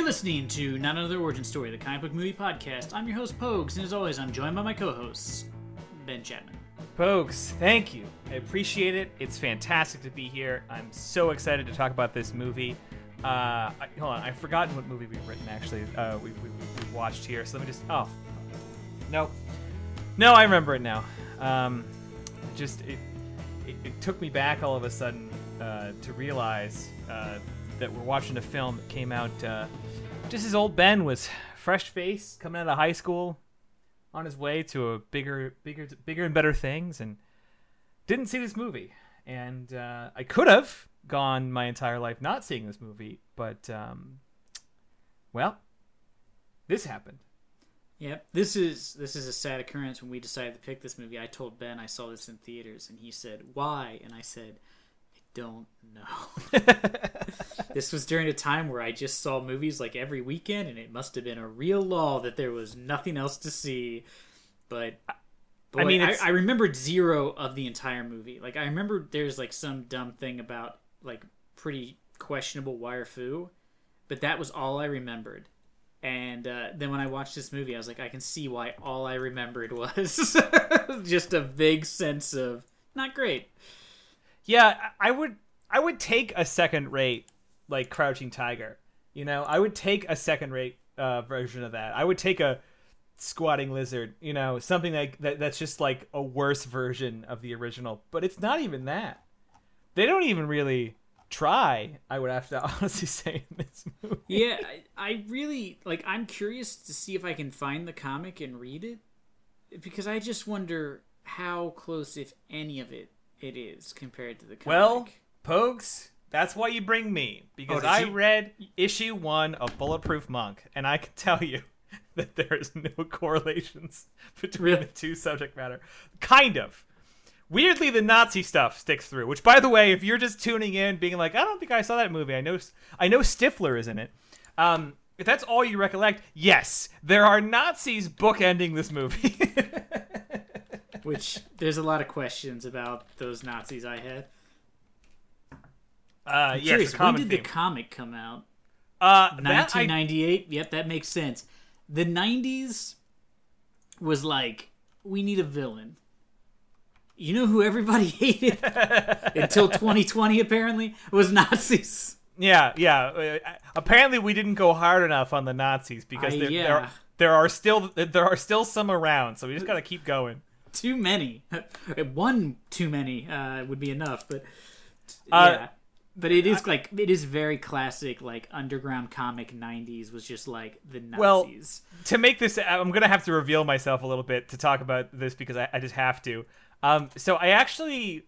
You're listening to Not Another Origin Story, the comic book movie podcast. I'm your host, Pogues, and as always, I'm joined by my co hosts, Ben Chapman. Folks, thank you. I appreciate it. It's fantastic to be here. I'm so excited to talk about this movie. Uh, I, hold on, I've forgotten what movie we've written actually. Uh, we, we, we watched here, so let me just. Oh, no, no, I remember it now. Um, it just it, it, it took me back all of a sudden uh, to realize uh, that we're watching a film that came out uh, just as old Ben was fresh face coming out of high school on his way to a bigger, bigger, bigger and better things, and didn't see this movie. And uh, I could have gone my entire life not seeing this movie, but um, well, this happened. Yep, this is this is a sad occurrence. When we decided to pick this movie, I told Ben I saw this in theaters, and he said, "Why?" And I said, "I don't know." this was during a time where I just saw movies like every weekend, and it must have been a real law that there was nothing else to see. But boy, I mean, I, I remembered zero of the entire movie. Like I remember there's like some dumb thing about like pretty questionable wire fu, but that was all I remembered. And uh, then when I watched this movie, I was like, I can see why all I remembered was just a vague sense of not great. Yeah, I would I would take a second rate like Crouching Tiger. You know, I would take a second rate uh, version of that. I would take a Squatting Lizard. You know, something like that. That's just like a worse version of the original. But it's not even that. They don't even really try. I would have to honestly say in this movie. Yeah, I, I really like. I'm curious to see if I can find the comic and read it because I just wonder how close, if any of it, it is compared to the comic. Well, Pogues, that's why you bring me because Oh, I you- read issue one of Bulletproof Monk, and I can tell you that there is no correlations between Really? the two subject matter. Kind of. Weirdly, the Nazi stuff sticks through. Which, by the way, if you're just tuning in, being like, "I don't think I saw that movie," I know, I know Stifler is in it. Um, if that's all you recollect, yes, there are Nazis bookending this movie. which there's a lot of questions about those Nazis I had. uh, yes, Curious, when did theme. the comic come out? uh, that I 1998. Yep, that makes sense. The 90s was like, we need a villain. You know who everybody hated until 2020 apparently was Nazis. Yeah, yeah. Uh, apparently, we didn't go hard enough on the Nazis because I- there, yeah. there, there are still there are still some around. So we just gotta keep going. Too many. One too many uh, would be enough, but Uh, yeah. But it is like it is very classic, like underground comic '90s was just like the Well, Nazis. To make this, I'm gonna have to reveal myself a little bit to talk about this because I, I just have to. Um, so I actually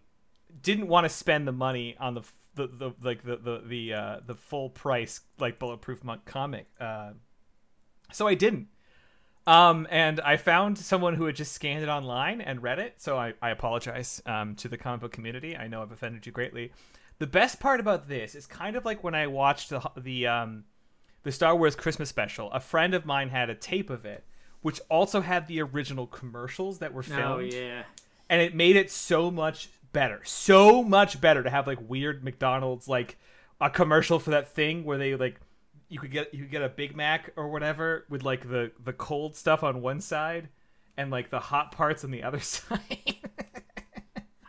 didn't want to spend the money on the the, the like the the the uh, the full price like bulletproof monk comic. Uh, so I didn't. Um, and I found someone who had just scanned it online and read it. So I, I apologize um, to the comic book community. I know I've offended you greatly. The best part about this is kind of like when I watched the the um, the Star Wars Christmas special. A friend of mine had a tape of it, which also had the original commercials that were filmed Oh yeah. and it made it so much better so much better to have like weird mcdonald's like a commercial for that thing where they like you could get you could get a big mac or whatever with like the the cold stuff on one side and like the hot parts on the other side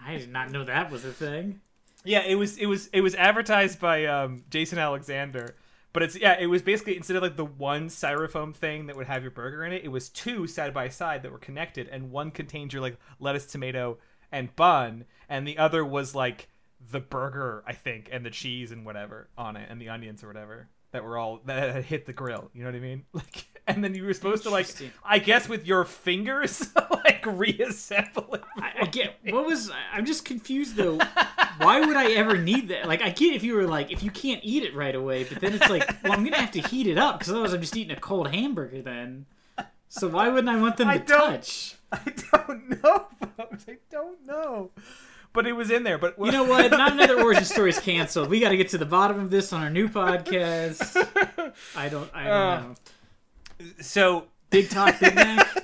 I did not know that was a thing. yeah it was it was it was advertised by um jason alexander but it's yeah it was basically instead of like the one styrofoam thing that would have your burger in it it was two side by side that were connected and one contained your like lettuce tomato and bun and the other was like the burger i think and the cheese and whatever on it and the onions or whatever that were all that had hit the grill you know what i mean like and then you were supposed to like i guess with your fingers like reassemble it I, I get what was I'm just confused though. Why would I ever need that? Like I get if you were like if you can't eat it right away, but then it's like, well, I'm gonna have to heat it up because otherwise I'm just eating a cold hamburger then. So why wouldn't I want them to I don't- touch? I don't know, folks. I don't know. But it was in there. But You know what? Not another origin story is canceled. We got to get to the bottom of this on our new podcast. I don't. I don't Uh, know. so Big talk, Big Mac.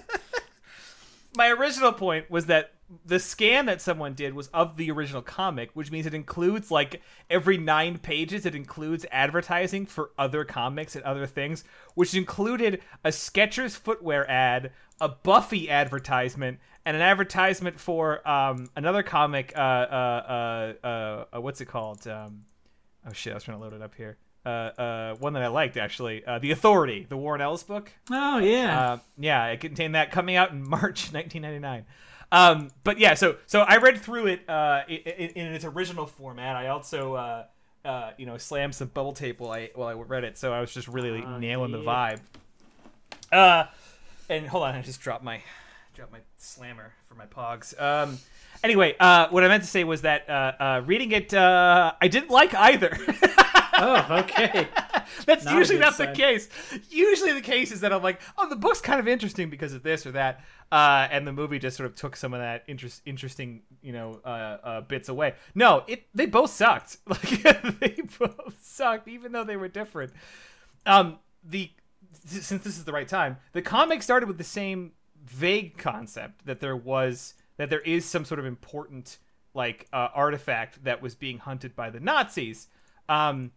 my original point was that the scan that someone did was of the original comic, which means it includes like every nine pages, it includes advertising for other comics and other things, which included a Skechers footwear ad, a Buffy advertisement, and an advertisement for um, another comic. Uh, uh, uh, uh, uh, what's it called? Um, oh shit, I was trying to load it up here. Uh, uh, one that I liked actually, uh, The Authority, the Warren Ellis book. Oh yeah. Uh, yeah, it contained that coming out in March 1999. Um, but yeah, so so I read through it uh, in, in its original format. I also uh, uh, you know slammed some bubble tape while I while I read it, so I was just really Oh, nailing the vibe. Uh, and hold on, I just dropped my dropped my slammer for my pogs. Um, anyway, uh, what I meant to say was that uh, uh, reading it, uh, I didn't like either. oh okay. That's Not usually not the case. Usually the case is that I'm like, oh, the book's kind of interesting because of this or that, uh, and the movie just sort of took some of that interest, interesting, you know, uh, uh, bits away. No, it they both sucked. Like they both sucked, even though they were different. Um, the since this is the right time, the comic started with the same vague concept that there was that there is some sort of important like uh, artifact that was being hunted by the Nazis. Um,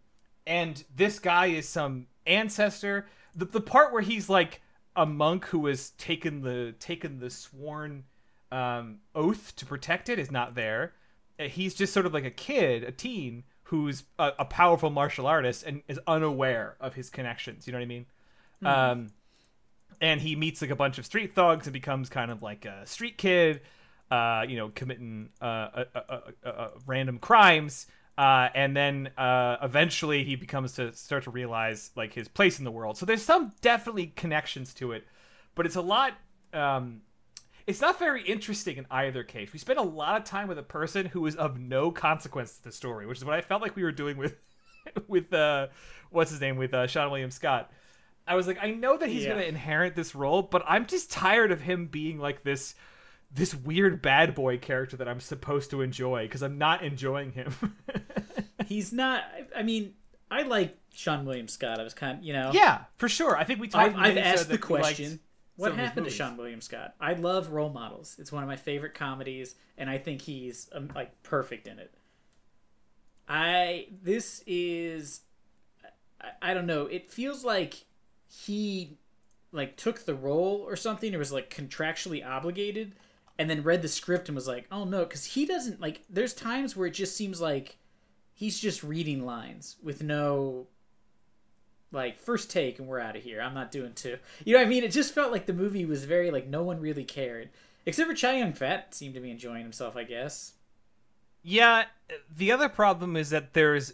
and this guy is some ancestor. The, the part where he's like a monk who has taken the taken the sworn um, oath to protect it is not there. Uh, He's just sort of like a kid, a teen who's a, a powerful martial artist and is unaware of his connections. You know what I mean? Um, and he meets like a bunch of street thugs and becomes kind of like a street kid, uh, you know, committing uh, uh, random crimes. Uh, and then uh, eventually he becomes to start to realize like his place in the world. So there's some definitely connections to it, but it's a lot. Um, it's not very interesting in either case. We spend a lot of time with a person who is of no consequence to the story, which is what I felt like we were doing with with uh, what's his name with uh, Seann William Scott. I was like, I know that he's Yeah. going to inherit this role, but I'm just tired of him being like this this weird bad boy character that I'm supposed to enjoy because I'm not enjoying him. He's not. I mean, I like Seann William Scott. I was kind of you know. yeah, for sure. I think we talked. I've, I've asked the that we liked question. What happened to. Seann William Scott? I love Role Models. It's one of my favorite comedies, and I think he's um, like perfect in it. I this is I, I don't know. It feels like he like took the role or something, or was like contractually obligated, and then read the script and was like, "Oh no," because he doesn't like. There's times where it just seems like he's just reading lines with no like first take and we're out of here. I'm not doing two. You know what I mean? It just felt like the movie was very like no one really cared. Except for Chow Yun Fat seemed to be enjoying himself, I guess. Yeah, the other problem is that there's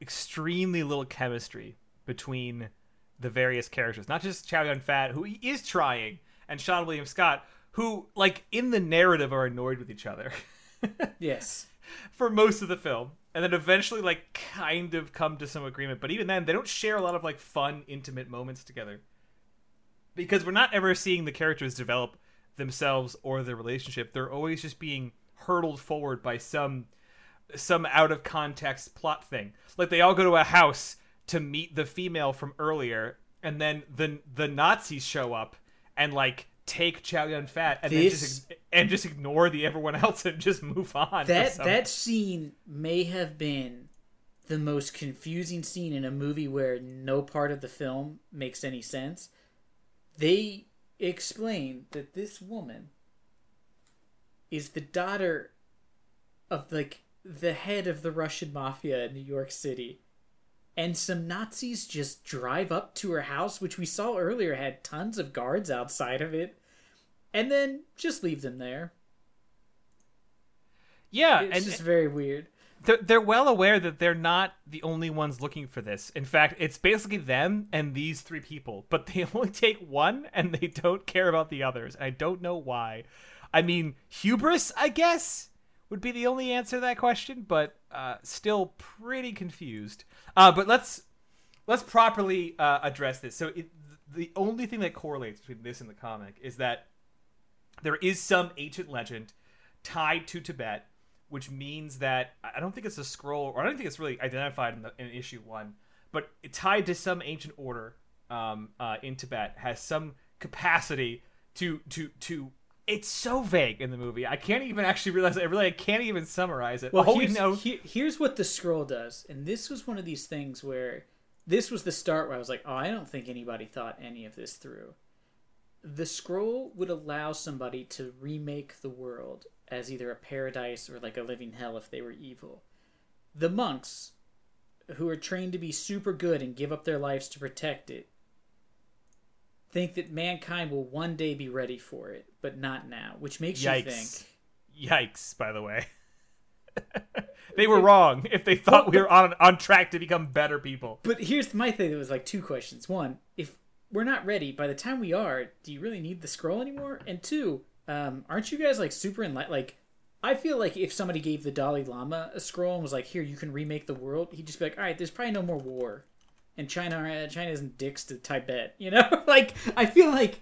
extremely little chemistry between the various characters. Not just Chow Yun Fat, who he is trying, and Seann William Scott, who, like, in the narrative are annoyed with each other Yes. for most of the film. And then eventually, like, kind of come to some agreement. But even then, they don't share a lot of, like, fun, intimate moments together. Because we're not ever seeing the characters develop themselves or their relationship. They're always just being hurtled forward by some some out of context plot thing. Like they all go to a house to meet the female from earlier, and then the the Nazis show up and like take Chow Yun Fat and then This- just and just ignore the everyone else and just move on. That that scene may have been the most confusing scene in a movie where no part of the film makes any sense. They explain that this woman is the daughter of like the head of the Russian mafia in New York City. And some Nazis just drive up to her house, which we saw earlier had tons of guards outside of it, and then just leave them there. yeah, It's and just very weird. they're, they're well aware that they're not the only ones looking for this. In fact, it's basically them and these three people, but they only take one and they don't care about the others. And I don't know why. I mean, hubris, I guess, would be the only answer to that question, but uh, still pretty confused. Uh, but let's let's properly uh, address this. So it, the only thing that correlates between this and the comic is that there is some ancient legend tied to Tibet, which means that I don't think it's a scroll, or I don't think it's really identified in, the, in issue one, but it tied to some ancient order um, uh, in Tibet has some capacity to to to it's so vague in the movie. I can't even actually realize. It. I really I can't even summarize it. Well, All we here's, know. he- here's what the scroll does, and this was one of these things where this was the start where I was like, oh, I don't think anybody thought any of this through. The scroll would allow somebody to remake the world as either a paradise or like a living hell if they were evil. The monks, who are trained to be super good and give up their lives to protect it, think that mankind will one day be ready for it, but not now, which makes you think. Yikes! Yikes! By the way, they were wrong if they thought we were on on track to become better people. But here's my thing. It was like two questions. One, if we're not ready, by the time we are, do you really need the scroll anymore? And two, um, aren't you guys like super enlightened? Like, I feel like if somebody gave the Dalai Lama a scroll and was like, "Here, you can remake the world," he'd just be like, "All right, there's probably no more war." And China, uh, China isn't dicks to Tibet, you know. like, I feel like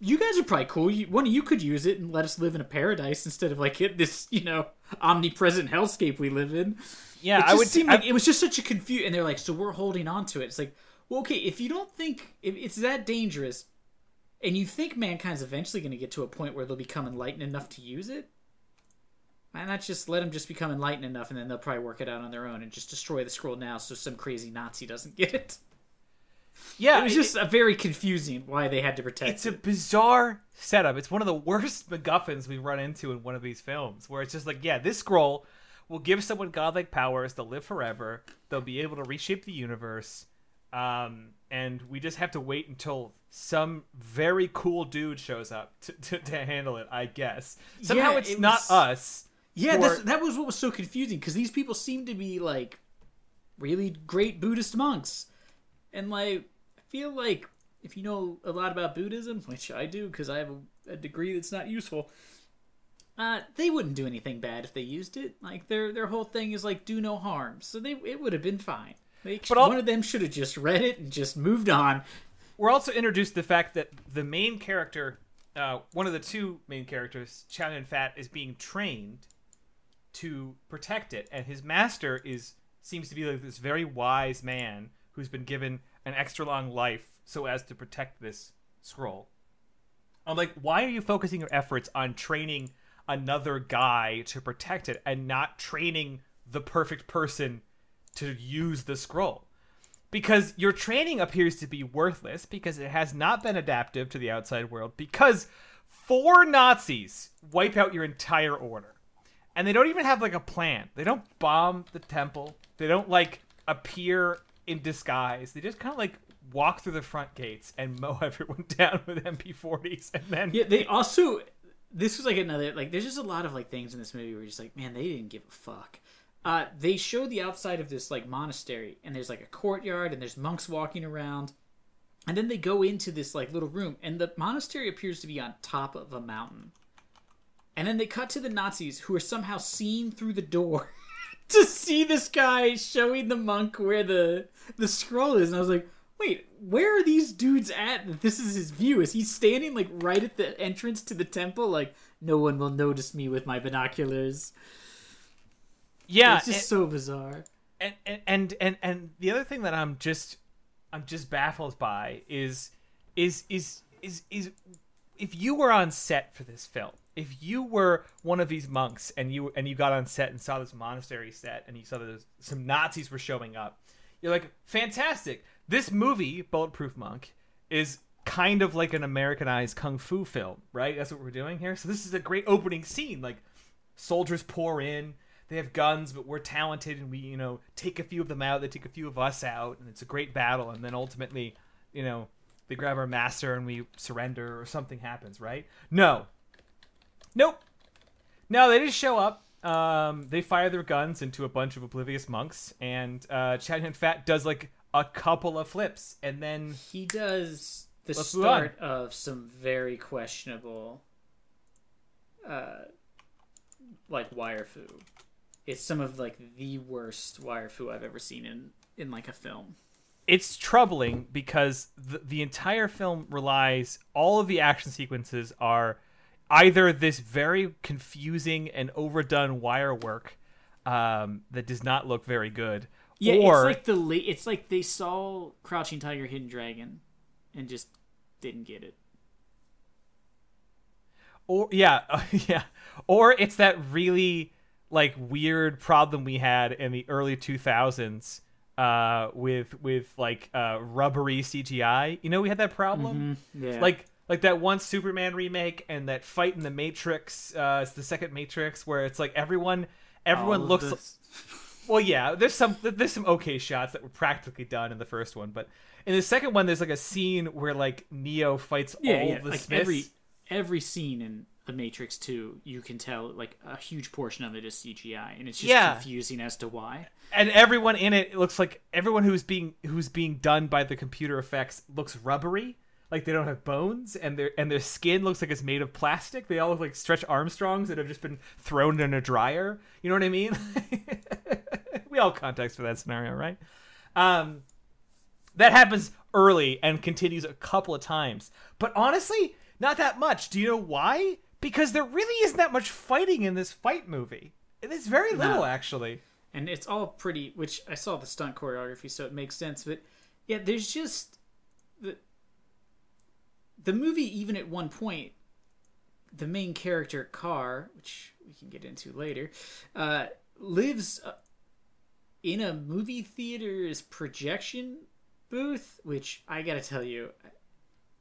you guys are probably cool. You, one of you could use it and let us live in a paradise instead of like this, you know, omnipresent hellscape we live in. Yeah, It I would. seem I- like it was just such a confusion. And they're like, so we're holding on to it. It's like, well, okay, if you don't think if it's that dangerous, and you think mankind's eventually going to get to a point where they'll become enlightened enough to use it, why not just let them just become enlightened enough, and then they'll probably work it out on their own and just destroy the scroll now, so some crazy Nazi doesn't get it. yeah, It was it- just a very confusing why they had to protect it's a bizarre setup. It's one of the worst MacGuffins we run into in one of these films, where it's just like, yeah, this scroll will give someone godlike powers. They'll live forever. They'll be able to reshape the universe. Um, and we just have to wait until some very cool dude shows up to, to, to handle it. I guess somehow Yeah, it's it not was- us. Yeah, that's, that was what was so confusing because these people seem to be like really great Buddhist monks, and like I feel like if you know a lot about Buddhism, which I do because I have a, a degree that's not useful, uh, they wouldn't do anything bad if they used it. Like their their whole thing is like do no harm, so they it would have been fine. They, But one of them should have just read it and just moved on. We're also introduced to the fact that the main character, uh, one of the two main characters, Chow Fat, is being trained to protect it, and his master is seems to be like this very wise man who's been given an extra long life so as to protect this scroll. I'm like, why are you focusing your efforts on training another guy to protect it and not training the perfect person to use the scroll? because your training appears to be worthless because it has not been adaptive to the outside world because four Nazis wipe out your entire order. And they don't even have like a plan. They don't bomb the temple. They don't like appear in disguise. They just kind of like walk through the front gates and mow everyone down with MP40s and then Yeah, they also. This was like another like. There's just a lot of like things in this movie where you're just like, man, they didn't give a fuck. Uh, they show the outside of this like monastery, and there's like a courtyard, and there's monks walking around, and then they go into this like little room, and the monastery appears to be on top of a mountain. And then they cut to the Nazis, who are somehow seen through the door to see this guy showing the monk where the the scroll is, and I was like, wait, where are these dudes at? This is his view. Is he standing like right at the entrance to the temple? Like no one will notice me with my binoculars. Yeah, it's just and- so bizarre. and, and and and and the other thing that I'm just I'm just baffled by is is is is is if you were on set for this film, if you were one of these monks and you and you got on set and saw this monastery set and you saw that some Nazis were showing up, you're like, fantastic. This movie, Bulletproof Monk, is kind of like an Americanized kung fu film, right? That's what we're doing here. So this is a great opening scene. Like soldiers pour in they have guns but we're talented and we you know take a few of them out they take a few of us out and it's a great battle and then ultimately you know they grab our master and we surrender or something happens right? No. Nope. No they just show up. Um, they fire their guns into a bunch of oblivious monks and uh, Chow Yun Fat does like a couple of flips and then He does the Let's start of some very questionable, uh, like wire fu. It's some of like the worst wire fu I've ever seen in in like a film. it's troubling because the, the entire film relies all of the action sequences are either this very confusing and overdone wire work um, that does not look very good Yeah, or it's like the late. It's like they saw Crouching Tiger, Hidden Dragon, and just didn't get it. or yeah, yeah, or it's that really like weird problem we had in the early 2000s uh with with like uh rubbery CGI. You know, we had that problem. Mm-hmm. Yeah. Like like that one Superman remake and that fight in the Matrix, uh it's the second Matrix where it's like everyone everyone All looks well, yeah, there's some there's some okay shots that were practically done in the first one, but in the second one, there's like a scene where like Neo fights yeah, all yeah. the Like Smiths. every every scene in the Matrix 2, you can tell like a huge portion of it is CGI, and it's just Yeah. confusing as to why. and everyone in it, it looks like everyone who's being who's being done by the computer effects looks rubbery. Like they don't have bones, and their and their skin looks like it's made of plastic. They all look like Stretch Armstrongs that have just been thrown in a dryer. You know what I mean? we all context for that scenario, right? Um, that happens early and continues a couple of times, but honestly, not that much. Do you know why? Because there really isn't that much fighting in this fight movie. It's very little, No. actually. and it's all pretty which i saw the stunt choreography so it makes sense but yeah there's just the the movie even at one point the main character car which we can get into later uh lives uh, in a movie theater's projection booth which i gotta tell you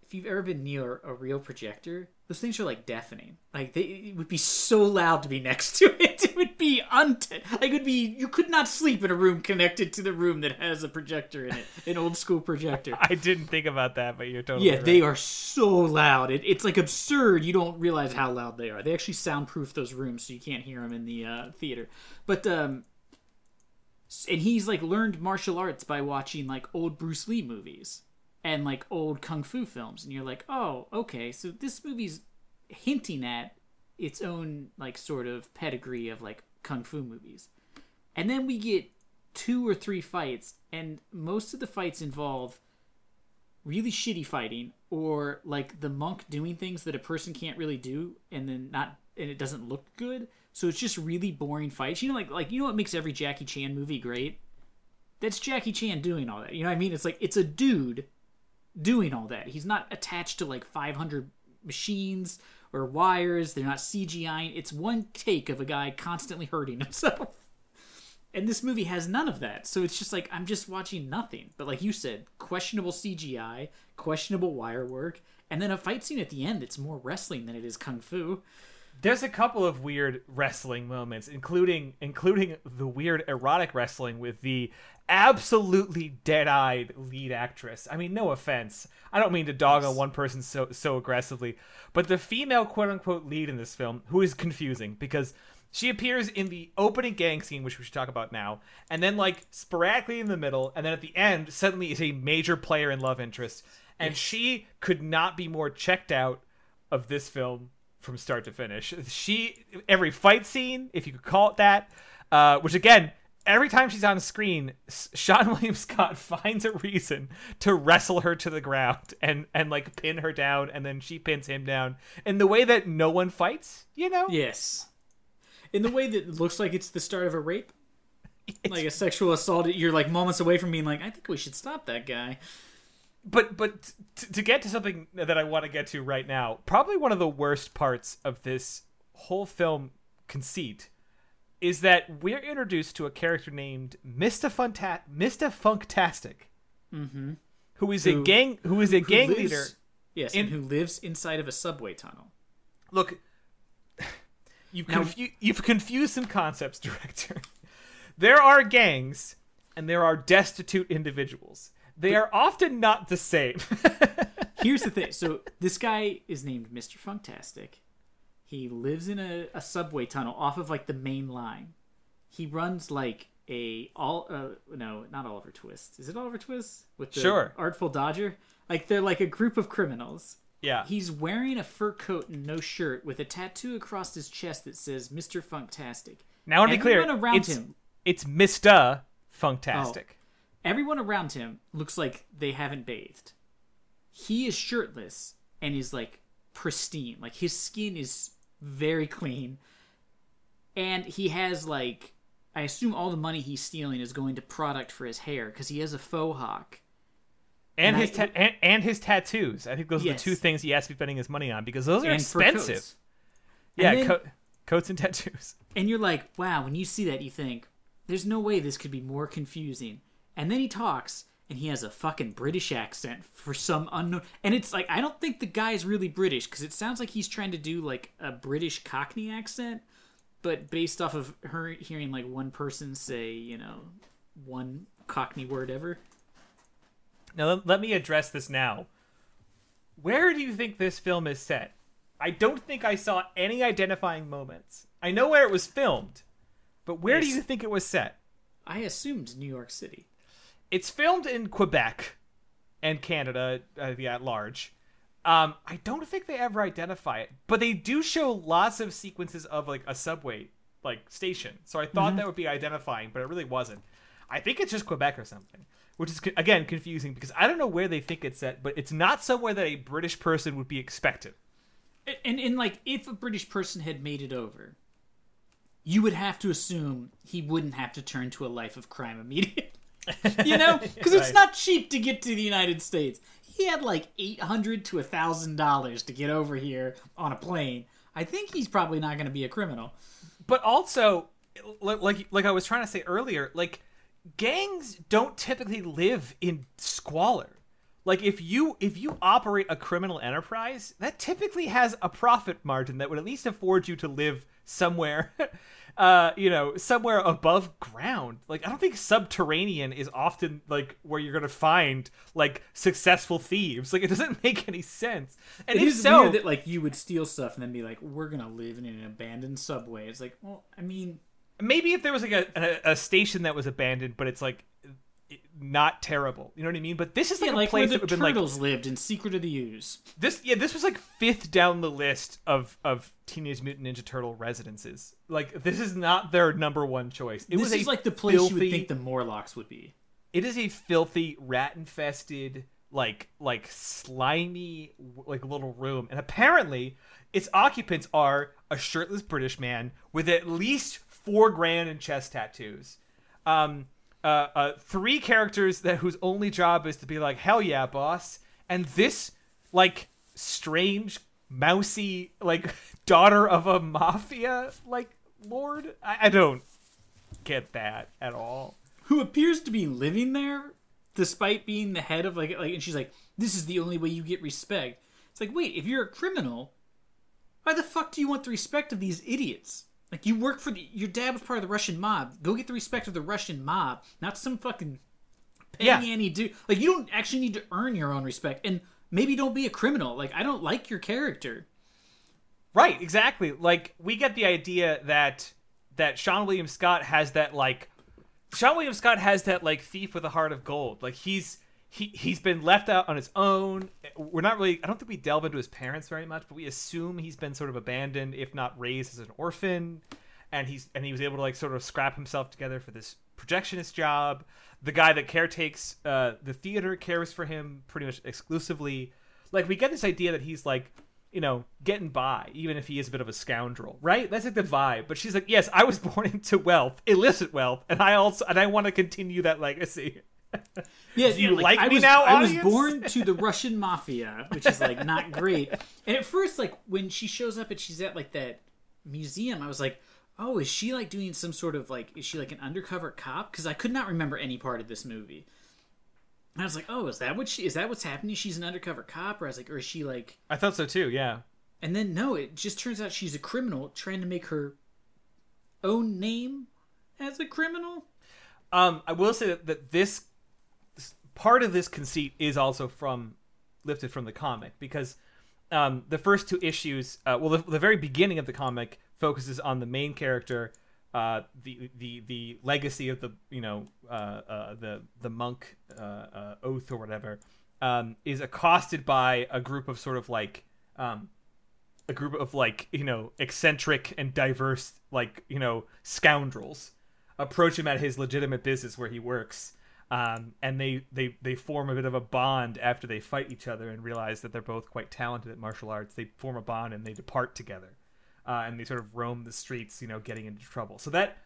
if you've ever been near a real projector, those things are like deafening. Like they it would be so loud to be next to it. It would be unt like it would be you could not sleep in a room connected to the room that has a projector in it, an old school projector. I didn't think about that, but you're totally Yeah, right. they are so loud. It, it's like absurd. You don't realize how loud they are. They actually soundproof those rooms so you can't hear them in the uh, theater. But um, and he's like learned martial arts by watching like old Bruce Lee movies and like old kung fu films, and you're like, oh, okay, so this movie's hinting at its own like sort of pedigree of like kung fu movies. And then we get two or three fights, and most of the fights involve really shitty fighting or like the monk doing things that a person can't really do and then not and it doesn't look good. So it's just really boring fights. You know like like you know what makes every jackie chan movie great? That's jackie chan doing all that. You know what i mean? It's like it's a dude doing all that he's not attached to like 500 machines or wires they're not cgi it's one take of a guy constantly hurting himself and this movie has none of that. So it's just like I'm just watching nothing. But like you said, questionable CGI, questionable wire work, and then a fight scene at the end that's more wrestling than it is kung fu. There's a couple of weird wrestling moments, including including the weird erotic wrestling with the absolutely dead-eyed lead actress. I mean, no offense. I don't mean to dog on one person so so aggressively, but the female quote-unquote lead in this film, who is confusing because she appears in the opening gang scene, which we should talk about now, and then like sporadically in the middle, and then at the end, suddenly is a major player and love interest. And she could not be more checked out of this film from start to finish. She every fight scene, if you could call it that, uh, which again, every time she's on screen, Sean William Scott finds a reason to wrestle her to the ground and and like pin her down, and then she pins him down in the way that no one fights. You know, Yes. In the way that looks like it's the start of a rape. Like a sexual assault, you're like moments away from being like, I think we should stop that guy. But but t- to get to something that I want to get to right now, probably one of the worst parts of this whole film conceit is that we're introduced to a character named Mr. Funta- Mr. Funktastic, mm-hmm. who is a gang who is a Who gang lives- leader. Yes, in- and who lives inside of a subway tunnel. Look, you've Now- confu- you've confused some concepts, director. there are gangs and there are destitute individuals. They are often not the same. Here's the thing. So this guy is named Mr. Funktastic. He lives in a, a subway tunnel off of like the main line. He runs like a all uh, no, not Oliver Twist. Is it Oliver Twist with the Sure. Artful Dodger? Like they're like a group of criminals. yeah. He's wearing a fur coat and no shirt with a tattoo across his chest that says Mr. Funktastic. Now, I want to be clear. Around it's, him- it's Mr. Funktastic. Everyone around him looks like they haven't bathed. He is shirtless and is like pristine. Like his skin is very clean. And he has like I assume all the money he's stealing is going to product for his hair because he has a faux hawk. and, And his ta- and, and his tattoos. I think those are the two things he has to be spending his money on because those are and expensive. Yeah, then- co- coats and tattoos. and you're like, wow, when you see that, you think, there's no way this could be more confusing. And then he talks, and he has a fucking British accent for some unknown. And it's like, I don't think the guy's really British, because it sounds like he's trying to do like a British Cockney accent, but based off of her hearing like one person say, you know, one Cockney word ever. Now let, me address this now. Where do you think this film is set? I don't think I saw any identifying moments. I know where it was filmed, but where do you think it was set? I assumed New York City. It's filmed in Quebec and Canada uh, yeah, at large. Um, I don't think they ever identify it, but they do show lots of sequences of like a subway like station. So I thought that would be identifying, but it really wasn't. I think it's just Quebec or something, which is again confusing because I don't know where they think it's set, but it's not somewhere that a British person would be expected. And and like if a British person had made it over, you would have to assume he wouldn't have to turn to a life of crime immediately. You know, because it's not cheap to get to the United States. He had like eight hundred to a thousand dollars to get over here on a plane. I think he's probably not going to be a criminal. but also like like I was trying to say earlier, like gangs don't typically live in squalor. Like if you if you operate a criminal enterprise, that typically has a profit margin that would at least afford you to live somewhere uh you know somewhere above ground. Like i don't think subterranean is often like where you're gonna find like successful thieves. Like it doesn't make any sense. And It if is so weird that like you would steal stuff and then be like, "We're gonna live in an abandoned subway." It's like, well, I mean, maybe if there was like a, a, a station that was abandoned but it's like not terrible. You know what i mean? But this is like yeah, a like where place the that would have been like turtles lived in Secret of the Ooze. this yeah this was like fifth down the list of of teenage mutant ninja turtle residences. Like this is not their number one choice. It This was is like the place you would think the Morlocks would be. it is a filthy rat infested like like slimy like little room. And apparently its occupants are a shirtless british man with at least four grand in chest tattoos. Um uh, uh three characters that whose only job is to be like hell yeah boss. And this like strange mousy like daughter of a mafia like lord? I, I don't get that at all. Who appears to be living there despite being the head of like like and she's like this is the only way you get respect. It's like wait if you're a criminal why the fuck do you want the respect of these idiots like you work for the your dad was part of the russian mob go get the respect of the russian mob not some fucking Yeah. petty any dude like you don't actually need to earn your own respect and maybe don't be a criminal like i don't like your character Right, exactly. Like we get the idea that that Seann William Scott has that like Seann William Scott has that like thief with a heart of gold. Like he's he he's been left out on his own. We're not really I don't think we delve into his parents very much, but we assume he's been sort of abandoned if not raised as an orphan and he's and he was able to like sort of scrap himself together for this projectionist job. The guy that caretakes uh, the theater cares for him pretty much exclusively. Like we get this idea that he's like, you know, getting by, even if he is a bit of a scoundrel, right? That's like the vibe. But she's like, yes, I was born into wealth, illicit wealth, and I also and I want to continue that legacy. Yeah, you yeah, like I me was, now, I was born to the Russian mafia, which is like not great. And at first, like when she shows up and she's at like that museum, I was like, "Oh, is she like doing some sort of like? Is she like an undercover cop?" Because I could not remember any part of this movie. And I was like, "Oh, is that what she? Is that what's happening? She's an undercover cop?" Or I was like, "Or is she like?" I thought so too. Yeah. And then no, it just turns out she's a criminal trying to make her own name as a criminal. Um, I will say that, that this- part of this conceit is also from lifted from the comic because um, the first two issues, uh, well, the, the very beginning of the comic focuses on the main character, uh, the the the legacy of the you know uh, uh, the the monk uh, uh, oath or whatever um, is accosted by a group of sort of like um, a group of like you know eccentric and diverse like you know scoundrels approach him at his legitimate business where he works um, and they, they they form a bit of a bond after they fight each other and realize that they're both quite talented at martial arts. They form a bond and they depart together uh, and they sort of roam the streets you know getting into trouble. So that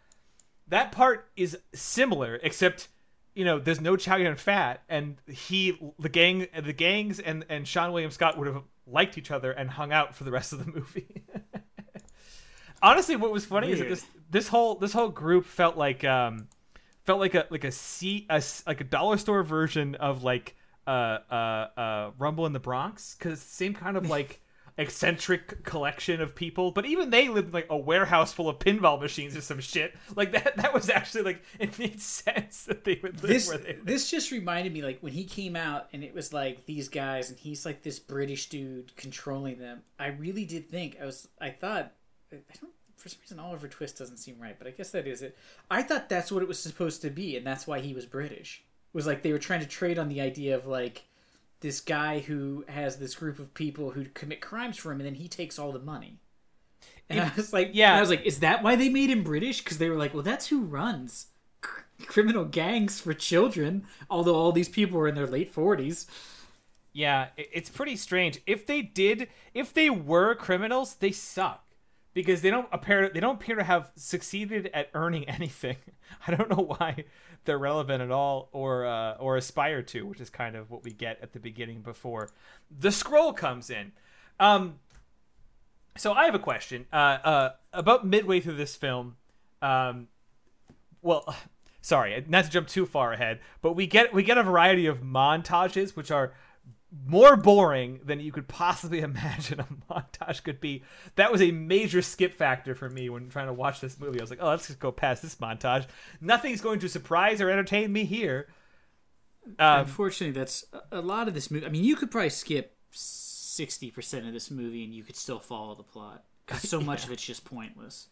that part is similar except you know there's no chow yun fat and he the gang the gangs and and seann william scott would have liked each other and hung out for the rest of the movie. Honestly, what was funny is that this this whole this whole group felt like um felt like a like a C a like a dollar store version of like uh uh uh Rumble in the Bronx because same kind of like eccentric collection of people but even they lived in like a warehouse full of pinball machines or some shit like that that was actually like it made sense that they would live this where they this just reminded me like when he came out and it was like these guys and he's like this British dude controlling them. I really did think I was I thought I don't for some reason Oliver Twist doesn't seem right, but I guess that is it. I thought that's what it was supposed to be, and that's why he was British. It was like they were trying to trade on the idea of like this guy who has this group of people who commit crimes for him, and then he takes all the money. And I was like, Yeah. yeah, I was like, is that why they made him British? Because they were like, well, that's who runs cr- criminal gangs for children. Although all these people were in their late forties. Yeah, it's pretty strange. If they did, if they were criminals, they suck because they don't appear they don't appear to have succeeded at earning anything. I don't know why they're relevant at all or uh, or aspire to, which is kind of what we get at the beginning before the scroll comes in. Um, so I have a question. Uh, uh, about midway through this film, um, well, sorry, not to jump too far ahead, but we get we get a variety of montages which are more boring than you could possibly imagine a montage could be. That was a major skip factor for me when trying to watch this movie. I was like, oh, let's just go past this montage. Nothing's going to surprise or entertain me here. Um, Unfortunately, that's a lot of this movie. I mean, you could probably skip sixty percent of this movie and you could still follow the plot because so much of it's just pointless.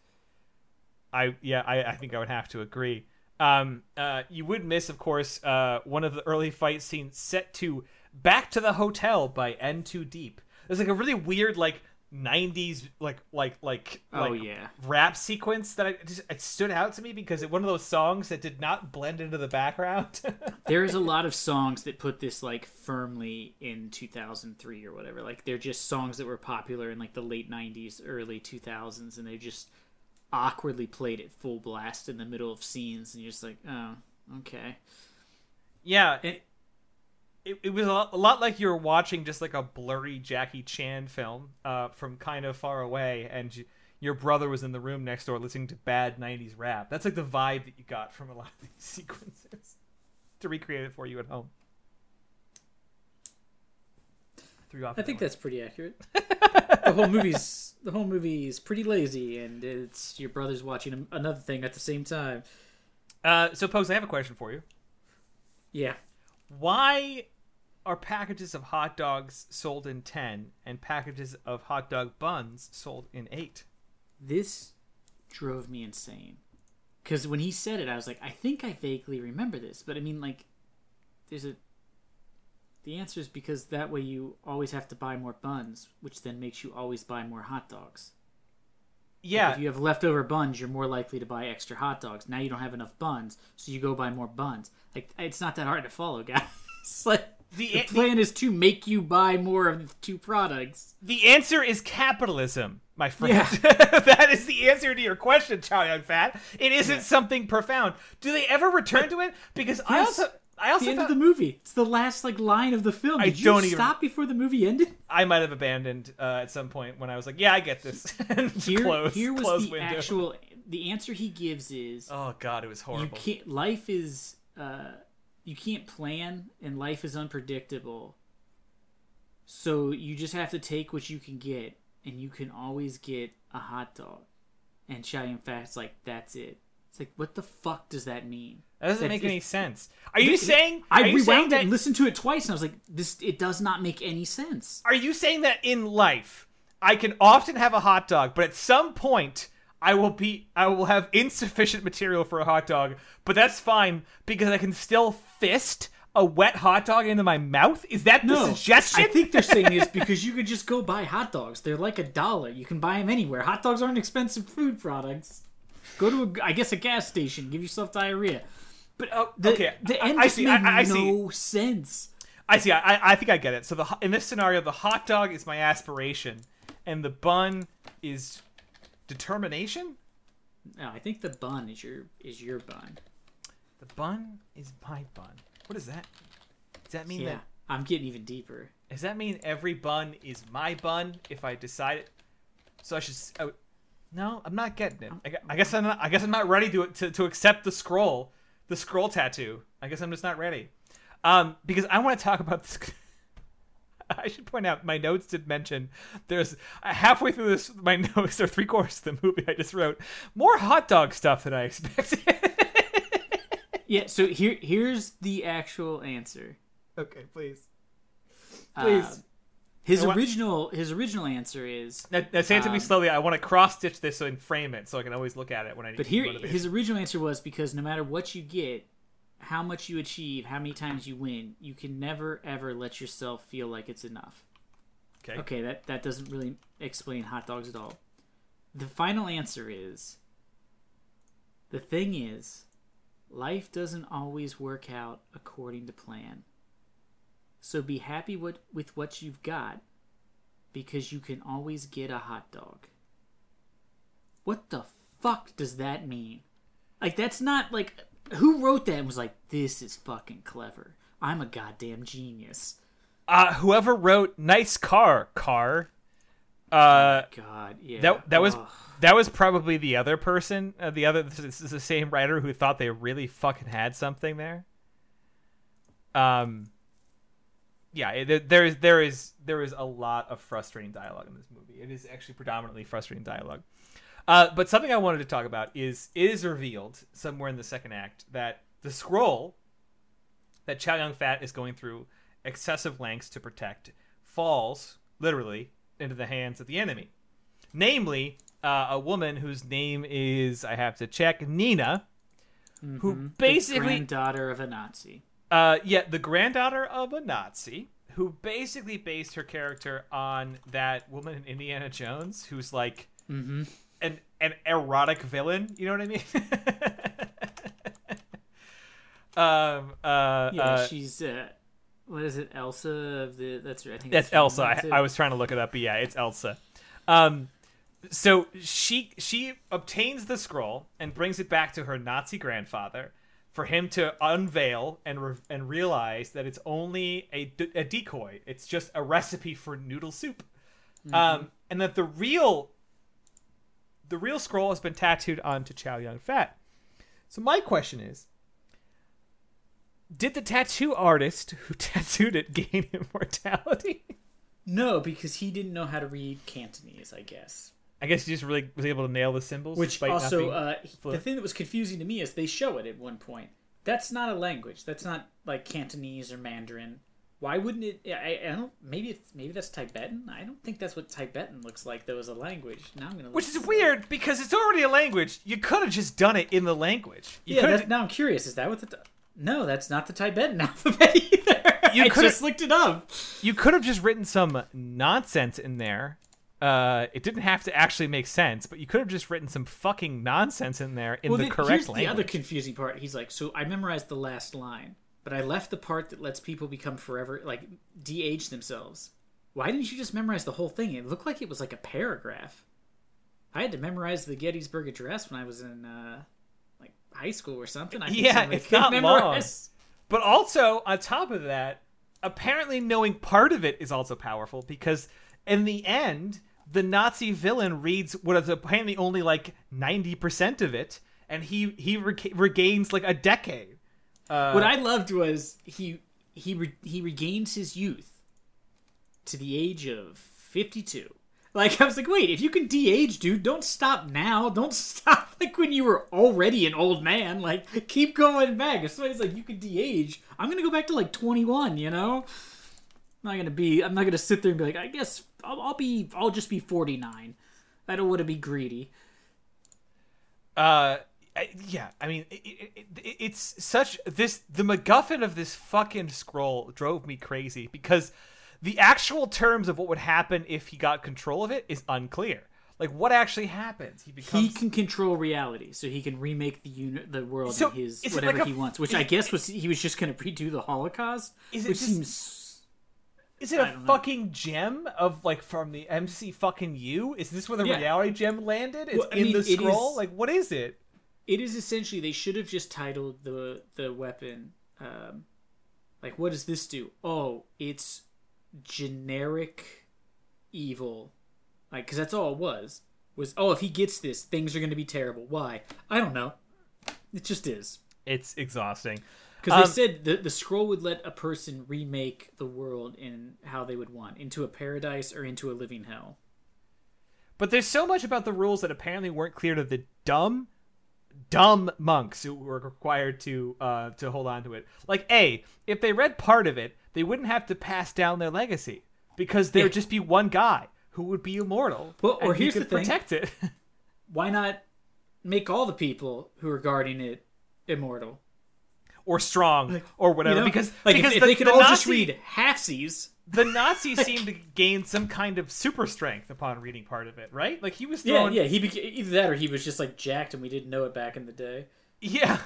I yeah, I, I think I would have to agree. Um, uh, you would miss, of course, uh, one of the early fight scenes set to "Back to the Hotel" by N2 Deep. There's like a really weird like '90s like like like Oh, like yeah. rap sequence that I just it stood out to me because it one of those songs that did not blend into the background. There is a lot of songs that put this like firmly in 2003 or whatever. Like they're just songs that were popular in like the late 90s, early 2000s, and they just awkwardly played at full blast in the middle of scenes, and you're just like, oh, okay. yeah, And it, it was a lot, a lot like you were watching just like a blurry Jackie Chan film uh, from kind of far away, and you, your brother was in the room next door listening to bad '90s rap. That's like the vibe that you got from a lot of these sequences. to recreate it for you at home. Threw you off I think that that's pretty accurate. the whole movie's the whole movie is pretty lazy, and it's your brother's watching another thing at the same time. Uh, so, Pose, I have a question for you. Yeah, Why are packages of hot dogs sold in ten and packages of hot dog buns sold in eight? this drove me insane because when he said it, I was like, I think I vaguely remember this, but I mean, like, there's a. The answer is because that way you always have to buy more buns, which then makes you always buy more hot dogs. Yeah, If you have leftover buns, you're more likely to buy extra hot dogs. Now you don't have enough buns, so you go buy more buns. Like it's not that hard to follow, guys. like The- the, the- plan is to make you buy more of the two products. The answer is capitalism, my friend. Yeah. that is the answer to your question, Chow Yun Fat. It isn't something profound. Do they ever return to it? Because I also, I the also, end of the movie. It's the last like line of the film. Did you don't even- stop before the movie ended? I might have abandoned uh, at some point when I was like, "Yeah, I get this." Here, close, here was close the window. actual. The answer he gives is Oh God, it was you horrible. can't. Life is. Uh, you can't plan, and life is unpredictable. So you just have to take what you can get, and you can always get a hot dog. And Chow Yun Fat's like that's it. It's like what the fuck does that mean? That doesn't make is- any sense. Are you saying? I are you saying rewound it that? and listened to it twice, and I was like, "This it does not make any sense." Are you saying that in life, I can often have a hot dog, but at some point I will be I will have insufficient material for a hot dog, but that's fine because I can still fist a wet hot dog into my mouth? Is that the No, suggestion? I think they're saying this because you could just go buy hot dogs. They're like a dollar. You can buy them anywhere. Hot dogs aren't expensive food products. Go to a, I guess, a gas station. Give yourself diarrhea. But uh, the, okay, the I- end I just see, made I- I see. no sense. I see. I, I think I get it. So the in this scenario, the hot dog is my aspiration, and the bun is determination. No, I think the bun is your is your bun. The bun is my bun. What does that? Does that mean Yeah, that? I'm getting even deeper. Does that mean every bun is my bun if I decide it? So I should. I would- No, I'm not getting it. I, I guess I'm not. I guess I'm not ready to, to to accept the scroll, the scroll tattoo. I guess I'm just not ready. Um, because I want to talk about this. I should point out my notes did mention there's uh, halfway through this my notes or three quarters of the movie I just wrote more hot dog stuff than I expected. Yeah. So here here's the actual answer. okay, please. Uh, Please. His I want- original his original answer is Now, now say it to me Um, slowly. I want to cross stitch this and frame it so I can always look at it when I need But here, his original answer was because no matter what you get, how much you achieve, how many times you win, you can never ever let yourself feel like it's enough. okay. Okay, that that doesn't really explain hot dogs at all. The final answer is the thing is life doesn't always work out according to plan. So be happy with, with what you've got because you can always get a hot dog. What the fuck does that mean? Like that's not like who wrote that and was like this is fucking clever. I'm a goddamn genius. Uh, whoever wrote "nice car" car, uh, God, yeah. that that was Ugh. that was probably the other person. Uh, the other this is the same writer who thought they really fucking had something there. Um. Yeah, there is there is there is a lot of frustrating dialogue in this movie. It is actually predominantly frustrating dialogue. Uh, but something I wanted to talk about is it is revealed somewhere in the second act that the scroll that Chow Yun Fat is going through excessive lengths to protect falls literally into the hands of the enemy, namely uh, a woman whose name is I have to check Nina, who basically The granddaughter of a Nazi. Uh, yeah, the granddaughter of a Nazi who basically based her character on that woman in Indiana Jones who's like Mm-hmm. an an erotic villain. You know what I mean? um. Uh. Yeah, uh, she's uh, what is it, Elsa of the? That's right. I think that's name, Elsa. I. I was trying to look it up, but yeah, it's Elsa. Um. So she she obtains the scroll and brings it back to her Nazi grandfather for him to unveil and re- and realize that it's only a, d- a decoy. It's just a recipe for noodle soup. Um, and that the real the real scroll has been tattooed onto Chow Yun Fat. So my question is did the tattoo artist who tattooed it gain immortality? No, because he didn't know how to read Cantonese, I guess. I guess he just really was able to nail the symbols. Which despite not also, uh, the thing that was confusing to me is they show it at one point. That's not a language. That's not like Cantonese or Mandarin. Why wouldn't it? I, I don't. Maybe it's maybe that's Tibetan. I don't think that's what Tibetan looks like. Though as a language. Now I'm gonna. which is this weird because it's already a language. You could have just done it in the language. You Yeah. That, now I'm curious. Is that what the? No, that's not the Tibetan alphabet either. You I coulda- just looked it up. you could have just written some nonsense in there. Uh, it didn't have to actually make sense, but you could have just written some fucking nonsense in there in well, the then, correct here's language. the other confusing part. He's like, so I memorized the last line, but I left the part that lets people become forever, like de-age themselves. Why didn't you just memorize the whole thing? It looked like it was like a paragraph. I had to memorize the Gettysburg Address when I was in uh, like high school or something. I Yeah, it's not memorize- But also, on top of that, apparently knowing part of it is also powerful because in the end, the Nazi villain reads what is apparently only like 90% of it, and he, he rega- regains like a decade. Uh, What I loved was he he re, he regains his youth to the age of fifty two. Like I was like, wait, if you can de-age, dude, don't stop now. Don't stop like when you were already an old man. Like keep going back. If somebody's like, you can de-age, I'm gonna go back to like 21. You know, I'm not gonna be. I'm not gonna sit there and be like, I guess I'll, I'll be. I'll just be 49. I don't want to be greedy. uh yeah i mean it, it, it, it's such this the macguffin of this fucking scroll drove me crazy because the actual terms of what would happen if he got control of it is unclear like what actually happens he becomes he can control reality, so he can remake the uni- the world So, in his whatever like a- he wants. Which I guess was he was just going to redo the Holocaust, Is it which just- seems is it a I don't know. fucking gem of like from the mc fucking you? is this where the Yeah. reality gem landed it's Well, in mean, the scroll is- like what is it it is essentially they should have just titled the the weapon um, like what does this do? Oh, it's generic evil, like because that's all it was was, oh, if he gets this, things are going to be terrible. Why? I don't know. It just is. It's exhausting. Because Um, they said the, the scroll would let a person remake the world in how they would want into a paradise or into a living hell. But there's so much about the rules that apparently weren't clear to the dumb, dumb monks who were required to uh, to hold on to it. Like, a, if they read part of it, they wouldn't have to pass down their legacy because there would just be one guy who would be immortal. Well, or he here's the could thing. protect it. Why not make all the people who are guarding it immortal? Or strong or whatever You know? because like because if, if they could the all Nazi, just read halfsies. the Nazis seem to gain some kind of super strength upon reading part of it, right? Like he was Yeah, throwing yeah. He beca- either that or he was just like jacked and we didn't know it back in the day. Yeah.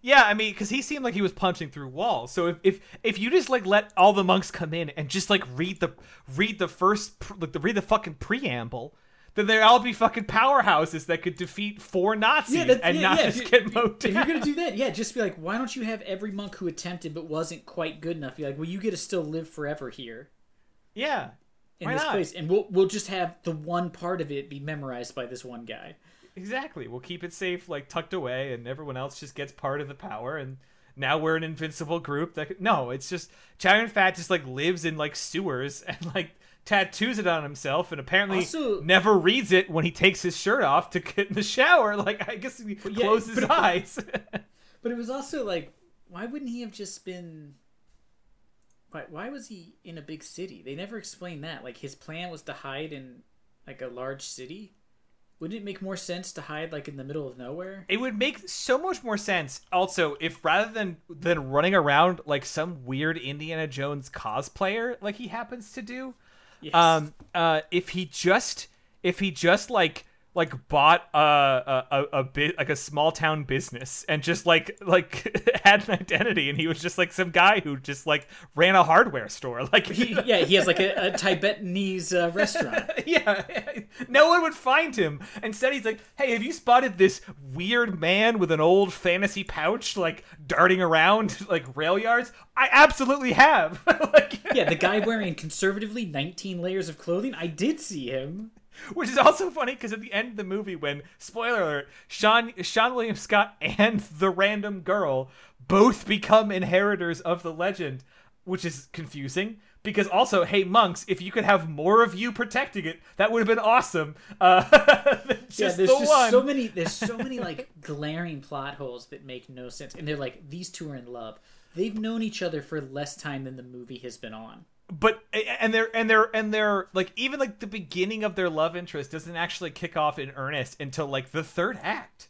Yeah, I mean, because he seemed like he was punching through walls. So if, if if you just like let all the monks come in and just like read the read the first pr- like the read the fucking preamble, then they'd all be fucking powerhouses that could defeat four Nazis that- and yeah, not yeah, just if- get mowed down. If you're gonna do that, yeah, just be like, why don't you have every monk who attempted but wasn't quite good enough? Be like, well, you get to still live forever here Yeah, in Why this not? place, and we'll we'll just have the one part of it be memorized by this one guy. exactly. We'll keep it safe, like tucked away, and everyone else just gets part of the power. And now we're an invincible group. That no, it's just Chow Yun Fat just like lives in like sewers and like tattoos it on himself, and apparently Also- never reads it when he takes his shirt off to get in the shower. Like I guess he yeah, closes his but- eyes. But it was also like, why wouldn't he have just been? Why why was he in a big city? They never explained that. Like his plan was to hide in like a large city. Wouldn't it make more sense to hide like in the middle of nowhere? It would make so much more sense also if rather than than running around like some weird Indiana Jones cosplayer like he happens to do, Yes. um uh if he just if he just like like bought a a, a, bit like a small town business and just like like had an identity and he was just like some guy who just like ran a hardware store like He, yeah, he has like a, a Tibetanese uh, restaurant. yeah, no one would find him. Instead, he's like, "Hey, have you spotted this weird man with an old fantasy pouch, like darting around like rail yards?" I absolutely have. like, Yeah, the guy wearing conservatively 19 layers of clothing. I did see him. which is also funny because at the end of the movie, when spoiler alert, Seann Seann William Scott and the random girl both become inheritors of the legend, which is confusing. Because also, hey monks, if you could have more of you protecting it, that would have been awesome. Uh, just yeah, there's the just one. so many. There's so many like glaring plot holes that make no sense, and they're like these two are in love. They've known each other for less time than the movie has been on. But and they're and they're and they're like even like the beginning of their love interest doesn't actually kick off in earnest until like the third act.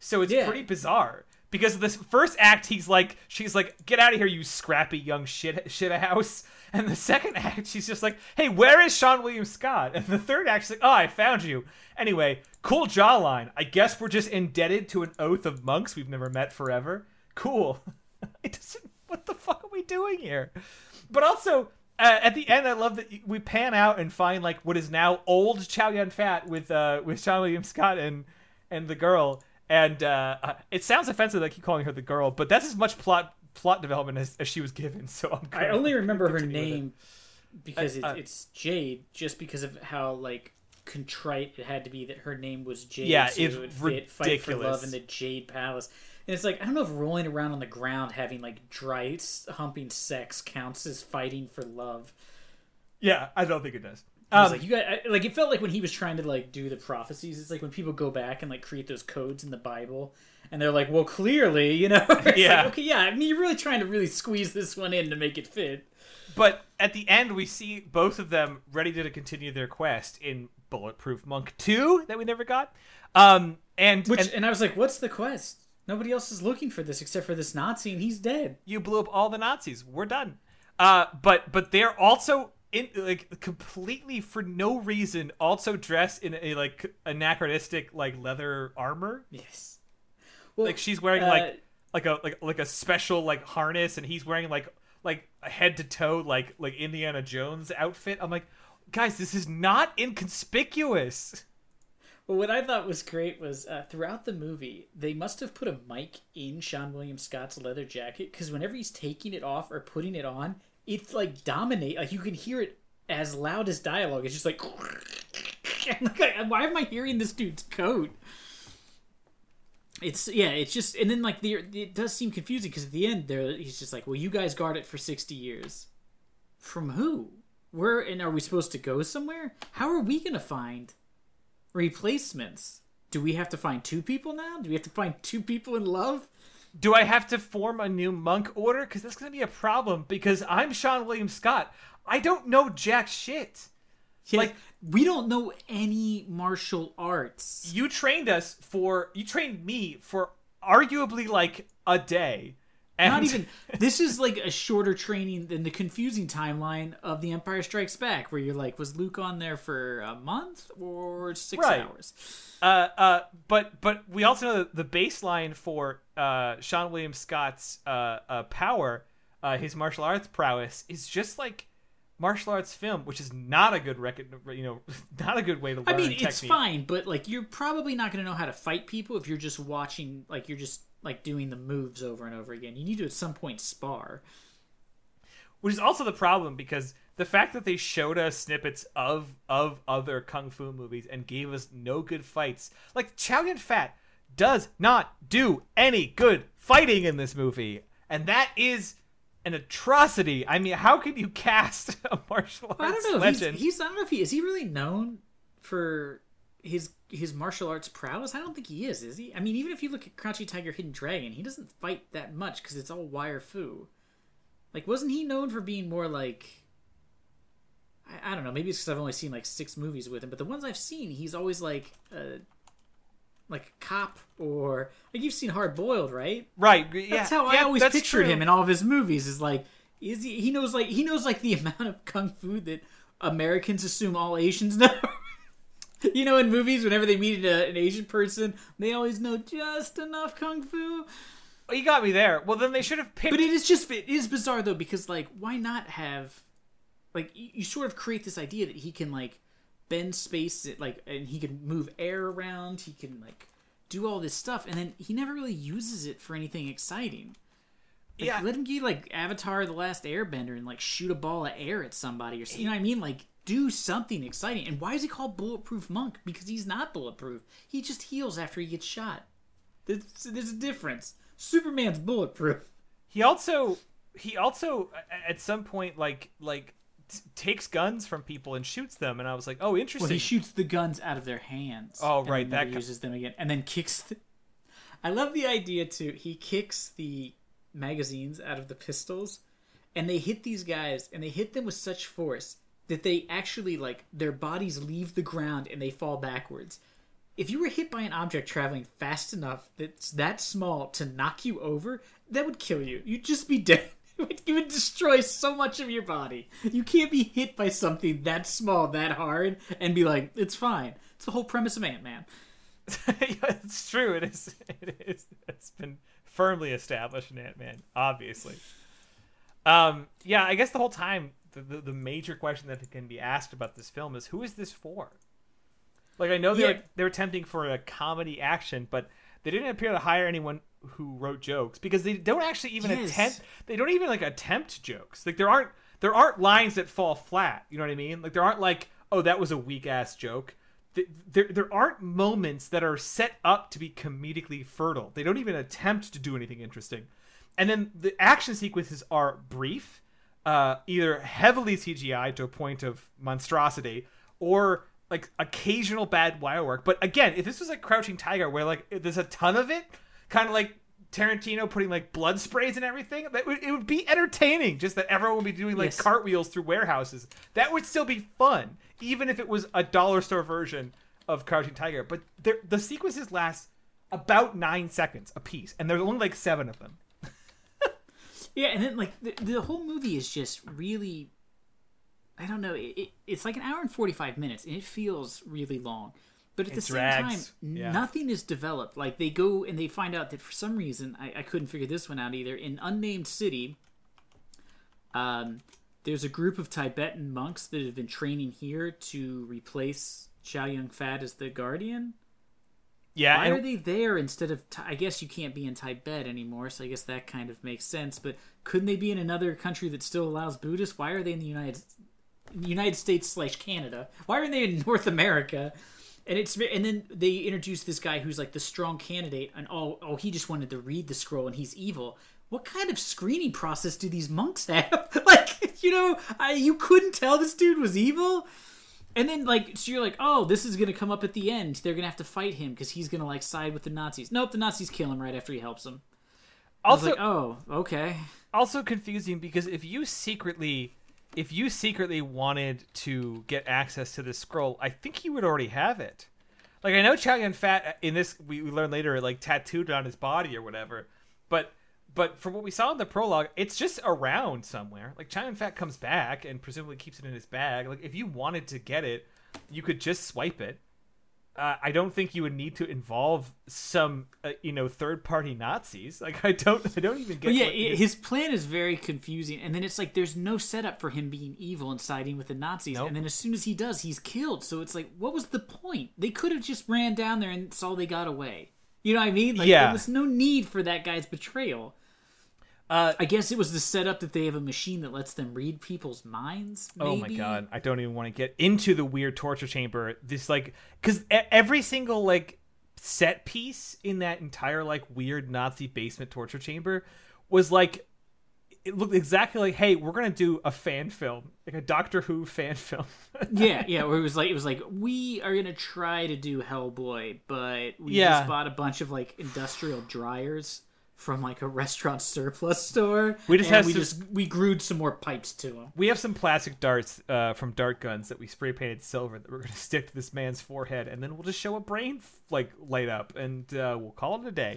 So it's Yeah. pretty bizarre. Because this first act he's like she's like get out of here you scrappy young shit shit a house and the second act she's just like hey where is seann william scott? And the third act she's like oh i found you. Anyway cool jawline. I guess we're just indebted to an oath of monks we've never met forever. Cool. It doesn't what the fuck are we doing here? But also uh, at the end, I love that we pan out and find like what is now old Chow Yun Fat with uh with Seann William Scott and and the girl. And uh, uh, it sounds offensive that I keep calling her the girl, but that's as much plot plot development as, as she was given. So I'm. I only remember her name because it, uh, it's Jade, just because of how like contrite it had to be that her name was Jade. Yeah, so it's it would fit Fight for. Love in the Jade Palace. And it's like I don't know if rolling around on the ground having like dry humping sex counts as fighting for love. Yeah, I don't think it does. I was Um, like you got I- like it felt like when he was trying to like do the prophecies. It's like when people go back and like create those codes in the Bible, and they're like, well, clearly, you know, It's like, Yeah. okay, yeah. I mean, you're really trying to really squeeze this one in to make it fit. but at the end, we see both of them ready to continue their quest in Bulletproof Monk Two that we never got. Um, and Which and and I was like, what's the quest? Nobody else is looking for this except for this Nazi, and he's dead. you blew up all the Nazis. We're done. Uh, but but they're also in like completely for no reason also dressed in a like anachronistic like leather armor. Yes. Well, Like she's wearing uh, like like a like like a special like harness, and he's wearing like like a head to toe like like Indiana Jones outfit. I'm like, guys, this is not inconspicuous. Well, what I thought was great was uh, throughout the movie, they must have put a mic in Seann William Scott's leather jacket because whenever he's taking it off or putting it on, it's like dominate. Like you can hear it as loud as dialogue. It's just like why am I hearing this dude's coat? It's yeah, it's just and then like the it does seem confusing because at the end there he's just like, well, you guys guard it for sixty years. From who? Where and are we supposed to go somewhere? How are we gonna find replacements? Do we have to find two people now? Do we have to find two people in love? Do I have to form a new monk order? Because that's going to be a problem. Because I'm Seann William Scott. I don't know jack shit. Yeah, like we don't know any martial arts. You trained us for you trained me for arguably like a day. And Not even this is like a shorter training than the confusing timeline of The Empire Strikes Back, where you're like, was Luke on there for a month or six right. hours? Uh, uh, but but we also know that the baseline for uh, Seann William Scott's uh, uh, power, uh, his martial arts prowess, is just like martial arts film, which is not a good record, you know, not a good way to learn. I mean, technique. it's fine, but like you're probably not going to know how to fight people if you're just watching, like you're just like doing the moves over and over again. You need to at some point spar. Which is also the problem because the fact that they showed us snippets of of other kung fu movies and gave us no good fights, like Chow Yun Fat does not do any good fighting in this movie, and that is an atrocity. I mean, how can you cast a martial arts I don't know legend? He's, he's I don't know if he is he really known for his his martial arts prowess. I don't think he is. Is he? I mean, even if you look at Crouching Tiger, Hidden Dragon, he doesn't fight that much because it's all wire fu. Like, wasn't he known for being more like? I, I don't know. Maybe it's because I've only seen like six movies with him, but the ones I've seen, he's always like. a like a cop or like you've seen Hard Boiled, right? Right. Yeah. That's how yeah, I always pictured true. him in all of his movies. Is like is he? He knows like he knows like the amount of kung fu that Americans assume all Asians know. you know, in movies, whenever they meet a, an Asian person, they always know just enough kung fu. Oh, you got me there. Well, then they should have picked. But it is just it is bizarre though because like why not have like you, sort of create this idea that he can like bend space like and he can move air around. He can like do all this stuff, and then he never really uses it for anything exciting. Like, yeah, let him get like Avatar: The Last Airbender and like shoot a ball of air at somebody or something. You know what I mean? Like do something exciting. And why is he called Bulletproof Monk? Because he's not bulletproof. He just heals after he gets shot. There's, there's a difference. Superman's bulletproof. He also he also at some point like like t- takes guns from people and shoots them and I was like, "Oh, interesting." Well, he shoots the guns out of their hands. Oh, right, that uses them again and then kicks the... I love the idea too. He kicks the magazines out of the pistols and they hit these guys and they hit them with such force that they actually like their bodies leave the ground and they fall backwards. If you were hit by an object traveling fast enough that's that small to knock you over, that would kill you. You'd just be dead. It would destroy so much of your body. You can't be hit by something that small, that hard, and be like, "It's fine." It's the whole premise of Ant Man. it's true. It is. It is. It's been firmly established in Ant Man, obviously. Um, yeah, I guess the whole time the, the, the major question that can be asked about this film is who is this for? Like I know they're yeah. they're attempting for a comedy action, but they didn't appear to hire anyone who wrote jokes because they don't actually even yes. attempt they don't even like attempt jokes. Like there aren't there aren't lines that fall flat. You know what I mean? Like there aren't like oh that was a weak ass joke. There, there aren't moments that are set up to be comedically fertile. They don't even attempt to do anything interesting. And then the action sequences are brief uh, either heavily CGI to a point of monstrosity or like occasional bad wire work. But again, if this was like Crouching Tiger, where like there's a ton of it, kind of like Tarantino putting like blood sprays and everything, that would, it would be entertaining. Just that everyone would be doing like yes. cartwheels through warehouses. That would still be fun, even if it was a dollar store version of Crouching Tiger. But the sequences last about nine seconds a piece, and there's only like seven of them. Yeah, and then like the, the whole movie is just really, I don't know. It, it, it's like an hour and forty five minutes, and it feels really long. But at it the drags. same time, yeah. nothing is developed. Like they go and they find out that for some reason, I, I couldn't figure this one out either. In unnamed city, um, there's a group of Tibetan monks that have been training here to replace Chow Yun Fat as the guardian. Yeah. Why and... are they there instead of? I guess you can't be in Tibet anymore, so I guess that kind of makes sense. But couldn't they be in another country that still allows Buddhists? Why are they in the United? United States slash Canada? Why aren't they in North America? And it's and then they introduce this guy who's like the strong candidate, and oh oh he just wanted to read the scroll and he's evil. What kind of screening process do these monks have? like you know, I, you couldn't tell this dude was evil. And then like so you're like, oh, this is gonna come up at the end. They're gonna have to fight him because he's gonna like side with the Nazis. Nope, the Nazis kill him right after he helps them. Also, like, oh, okay. also confusing because if you secretly if you secretly wanted to get access to this scroll, I think you would already have it. Like I know Chow Yun Fat uh, in this we, we learn later like tattooed on his body or whatever, but but from what we saw in the prologue, it's just around somewhere. Like Chow Yun Fat comes back and presumably keeps it in his bag. Like if you wanted to get it, you could just swipe it. Uh, I don't think you would need to involve some, uh, you know, third-party Nazis. Like I don't, I don't even get. But yeah, his- his plan is very confusing, and then it's like there's no setup for him being evil and siding with the Nazis, Nope. and then as soon as he does, he's killed. So it's like, what was the point? They could have just ran down there and saw they got away. You know what I mean? Like, Yeah. There was no need for that guy's betrayal. Uh, I guess it was the setup that they have a machine that lets them read people's minds. Oh my god, I don't even want to get into the weird torture chamber. This like cuz every single like set piece in that entire like weird Nazi basement torture chamber was like it looked exactly like, "Hey, we're going to do a fan film, like a Doctor Who fan film." yeah, yeah. Where it was like it was like we are gonna try to do Hellboy, but we Yeah. just bought a bunch of like industrial dryers from like a restaurant surplus store. We just have we some- just we glued some more pipes to them. we have some plastic darts uh, from dart guns that we spray painted silver that we're going to stick to this man's forehead and then we'll just show a brain like light up and uh, we'll call it a day.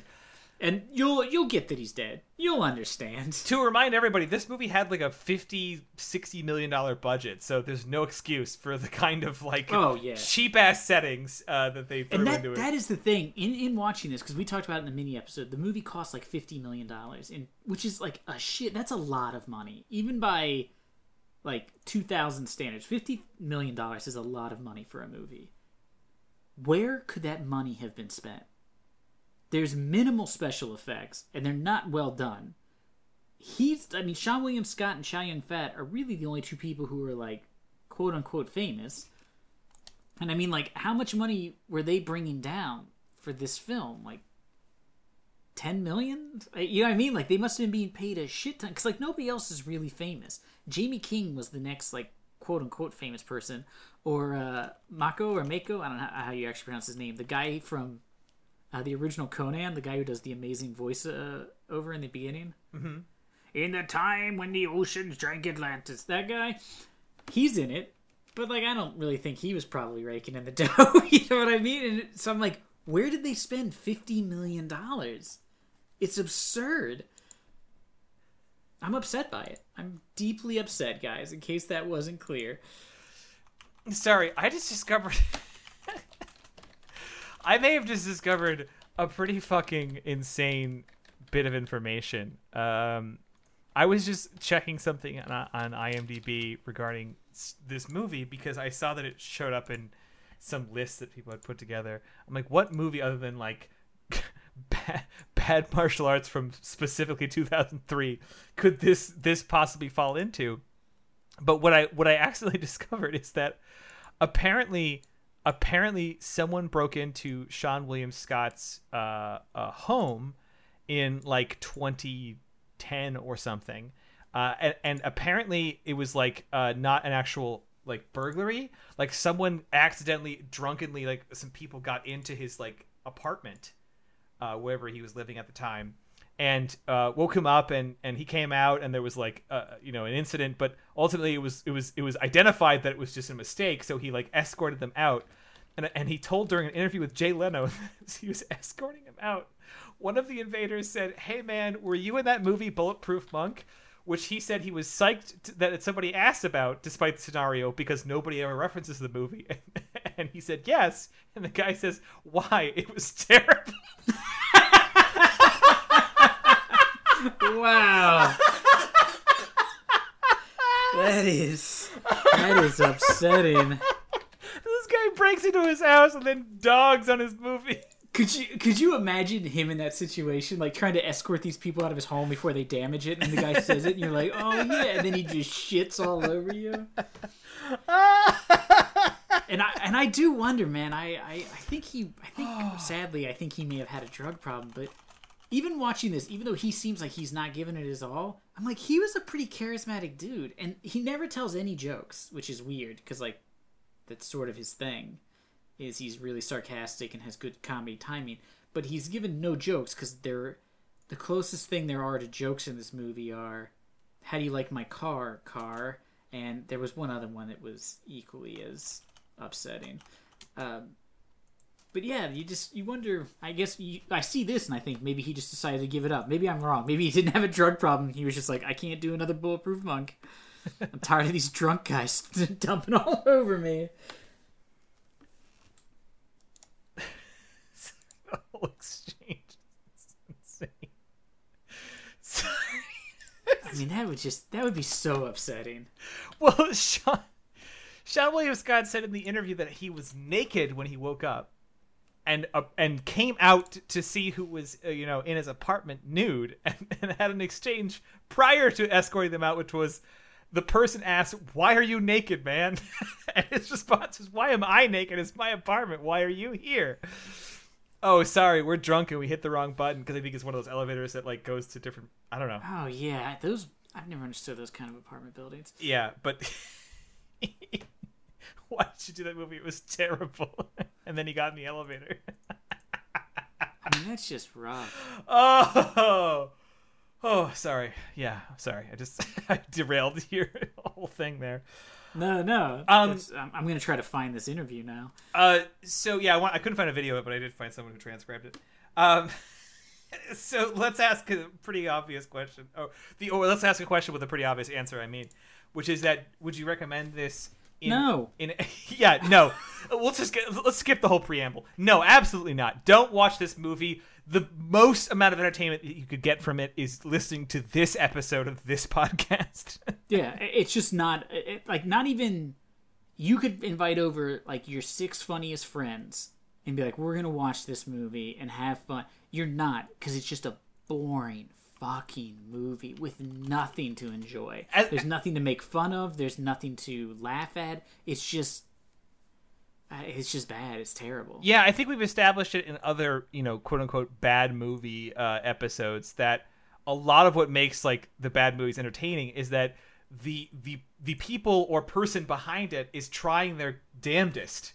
And you'll you'll get that he's dead. You'll understand. to remind everybody this movie had like a 50 60 million dollar budget so there's no excuse for the kind of like Oh, yeah. cheap ass settings uh, that they threw And that into it that is the thing in in watching this because we talked about it in the mini episode. The movie cost like fifty million dollars, and which is like a shit. That's a lot of money, even by like two thousand standards. Fifty million dollars is a lot of money for a movie. Where could that money have been spent? There's minimal special effects, and they're not well done. He's, I mean, Seann William Scott and Chow Yun Fat are really the only two people who are like, quote unquote, famous. And I mean, like, how much money were they bringing down for this film? Like, ten million? You know what I mean? Like, they must have been being paid a shit ton because like nobody else is really famous. Jaime King was the next like quote unquote famous person, or uh, Mako or Mako. I don't know how you actually pronounce his name. The guy from uh, the original Conan, the guy who does the amazing voice uh, over in the beginning. Mm-hmm. In the time when the oceans drank Atlantis, that guy, he's in it. But like, I don't really think he was probably raking in the dough. you know what I mean? And so I'm like, where did they spend fifty million dollars? It's absurd. I'm upset by it. I'm deeply upset, guys. In case that wasn't clear. sorry i just discovered i may have just discovered a pretty fucking insane bit of information. Um i was just checking something on, on imdb regarding this movie because i saw that it showed up in some lists that people had put together. I'm like what movie other than like bad, bad martial arts from specifically 2003 could this this possibly fall into? But what I what I accidentally discovered is that apparently apparently someone broke into Seann William Scott's uh, uh, home in like 2010 or something, uh, and, and apparently it was like uh, not an actual like burglary. Like someone accidentally, drunkenly, like some people got into his like apartment, uh, wherever he was living at the time, and uh, woke him up and and he came out and there was like uh, you know an incident but ultimately it was it was it was identified that it was just a mistake. So he like escorted them out. And and he told during an interview with Jay Leno he was escorting him out. One of the invaders said hey man were you in that movie Bulletproof Monk? Which he said he was psyched t- that somebody asked about despite the scenario because nobody ever references the movie. And he said yes. And the guy says why? It was terrible Wow. that is that is upsetting. This guy breaks into his house and then dogs on his movie. Could you could you imagine him in that situation, like trying to escort these people out of his home before they damage it, and the guy says it, and you're like, oh yeah, and then he just shits all over you. and I and I do wonder, man. I I, I think he I think sadly I think he may have had a drug problem, but even watching this, even though he seems like he's not giving it his all, I'm like he was a pretty charismatic dude, and he never tells any jokes, which is weird because like that's sort of his thing, is he's really sarcastic and has good comedy timing, but he's given no jokes because they're the closest thing there are to jokes in this movie are, "How do you like my car, car?" and there was one other one that was equally as upsetting. Um, but yeah, you just you wonder. I guess you, I see this and I think maybe he just decided to give it up. Maybe I'm wrong. Maybe he didn't have a drug problem. He was just like, I can't do another bulletproof monk. I'm tired of these drunk guys dumping all over me. the whole exchange is insane. Sorry. I mean, that would just that would be so upsetting. Well, Seann, Seann William Scott said in the interview that he was naked when he woke up, and uh, and came out to see who was uh, you know in his apartment nude, and, and had an exchange prior to escorting them out, which was the person asked, "Why are you naked, man?" and his response is "Why am I naked? It's my apartment. Why are you here?" Oh, sorry, we're drunk and we hit the wrong button because I think it's one of those elevators that like goes to different. I don't know. Oh yeah, those I've never understood those kind of apartment buildings. Yeah, but why did you do that movie? It was terrible. and then he got in the elevator. I mean, that's just rough. oh, oh, sorry. Yeah, sorry. I just I derailed your whole thing there. No, no. Um, I'm, I'm gonna try to find this interview now. Uh, so yeah, I, want, I couldn't find a video of it, but I did find someone who transcribed it. Um, so let's ask a pretty obvious question. Oh, the or let's ask a question with a pretty obvious answer. I mean, which is that would you recommend this? In, No. In yeah, no. let's just get, let's skip the whole preamble. No, absolutely not. Don't watch this movie. The most amount of entertainment that you could get from it is listening to this episode of this podcast. Yeah, it's just not it, like not even. You could invite over like your six funniest friends and be like, "We're gonna watch this movie and have fun." You're not because it's just a boring fucking movie with nothing to enjoy. As- There's nothing to make fun of. There's nothing to laugh at. It's just. uh, It's just bad. It's terrible. Yeah, I think we've established it in other, you know, quote unquote bad movie uh, episodes that a lot of what makes like the bad movies entertaining is that the the the people or person behind it is trying their damnedest.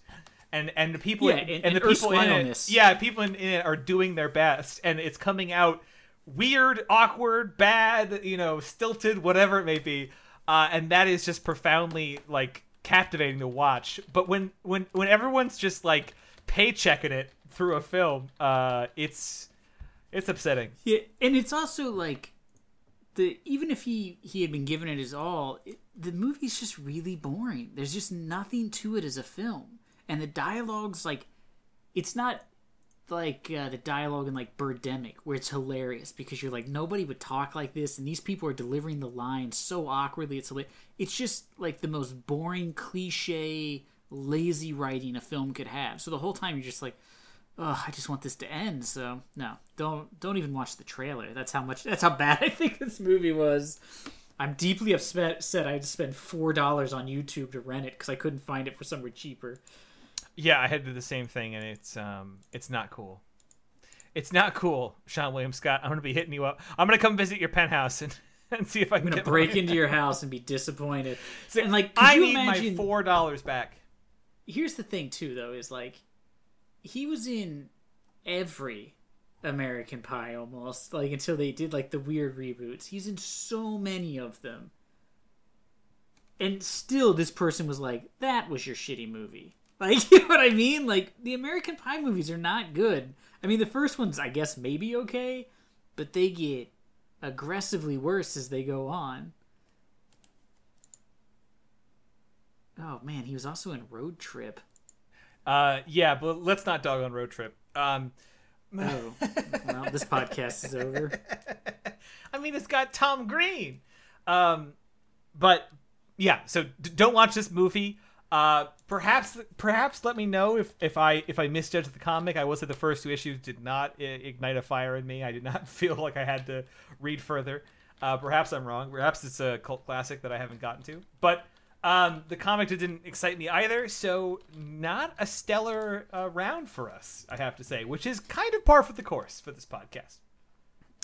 And and the people Yeah, in- and- and, the and people in it, yeah, people in, in it are doing their best, and it's coming out weird, awkward, bad, you know, stilted, whatever it may be, uh, and that is just profoundly like captivating to watch. But when when when everyone's just like paychecking it through a film, uh, it's it's upsetting. Yeah, and it's also like the even if he he had been given it his all, it, the movie's just really boring. There's just nothing to it as a film, and the dialogue's like, it's not like uh, the dialogue in like Birdemic where it's hilarious because you're like nobody would talk like this, and these people are delivering the lines so awkwardly. It's hilarious. It's just like the most boring, cliche, lazy writing a film could have. So the whole time you're just like oh, I just want this to end. So no, don't don't even watch the trailer. That's how much. That's how bad I think this movie was. I'm deeply upset. I had to spend four dollars on YouTube to rent it because I couldn't find it for somewhere cheaper. Yeah, I had to do the same thing, and it's um it's not cool. It's not cool, Seann William Scott. I'm gonna be hitting you up. I'm gonna come visit your penthouse and, and see if I can I'm gonna break into your house and be disappointed. and like, I you need imagine? my four dollars back. Here's the thing, too, though, is like he was in every American Pie almost like until they did like the weird reboots. He's in so many of them. And still this person was like, that was your shitty movie. Like, you know what I mean? Like the American Pie movies are not good. I mean, the first ones I guess maybe okay, but they get aggressively worse as they go on. Oh man, he was also in Road Trip. Uh, yeah, but let's not dog on road trip. Um, Oh, well, this podcast is over. I mean, it's got Tom Green. Um, but yeah, so d- don't watch this movie. Uh, perhaps, perhaps let me know if, if I if I misjudged the comic. I was at the first two issues did not ignite a fire in me. I did not feel like I had to read further. Uh, perhaps I'm wrong. Perhaps it's a cult classic that I haven't gotten to. But Um, the comic didn't excite me either, so not a stellar uh, round for us, I have to say, which is kind of par for the course for this podcast.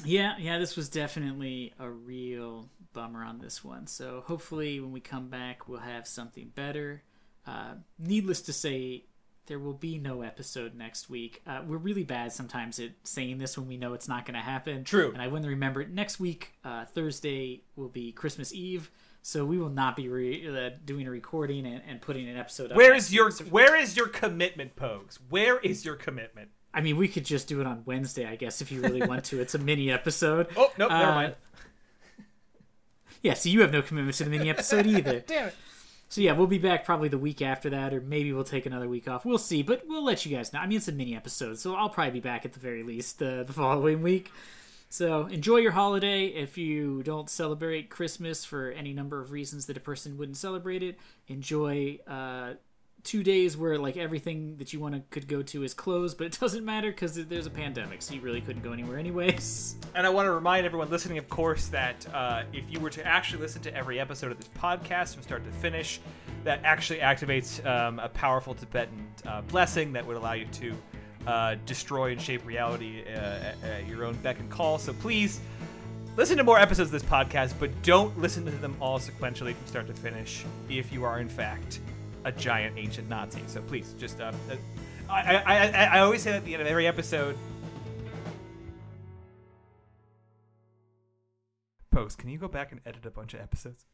Yeah, yeah, this was definitely a real bummer on this one. So hopefully, when we come back, we'll have something better. Uh, needless to say, there will be no episode next week. Uh, we're really bad sometimes at saying this when we know it's not going to happen. True. And I wouldn't remember it. Next week, uh, Thursday, will be Christmas Eve. So we will not be re- uh, doing a recording and, and putting an episode up. Where next is your week. Where is your commitment, Pogues? Where is your commitment? I mean, we could just do it on Wednesday, I guess, if you really want to. It's a mini episode. Oh no, never Uh, mind. Yeah, so you have no commitment to the mini episode either. Damn it. So yeah, we'll be back probably the week after that, or maybe we'll take another week off. We'll see, but we'll let you guys know. I mean, it's a mini episode, so I'll probably be back at the very least uh, the following week. So enjoy your holiday. If you don't celebrate Christmas for any number of reasons that a person wouldn't celebrate it, enjoy uh, two days where like everything that you want to could go to is closed, but it doesn't matter because there's a pandemic, so you really couldn't go anywhere anyways. And I want to remind everyone listening, of course, that uh, if you were to actually listen to every episode of this podcast from start to finish, that actually activates um, a powerful Tibetan uh, blessing that would allow you to uh, destroy and shape reality uh, at, at your own beck and call. So please listen to more episodes of this podcast, but don't listen to them all sequentially from start to finish if you are, in fact, a giant ancient Nazi. So please, just. Uh, uh, I, I, I, I always say at the end of every episode. Post, can you go back and edit a bunch of episodes?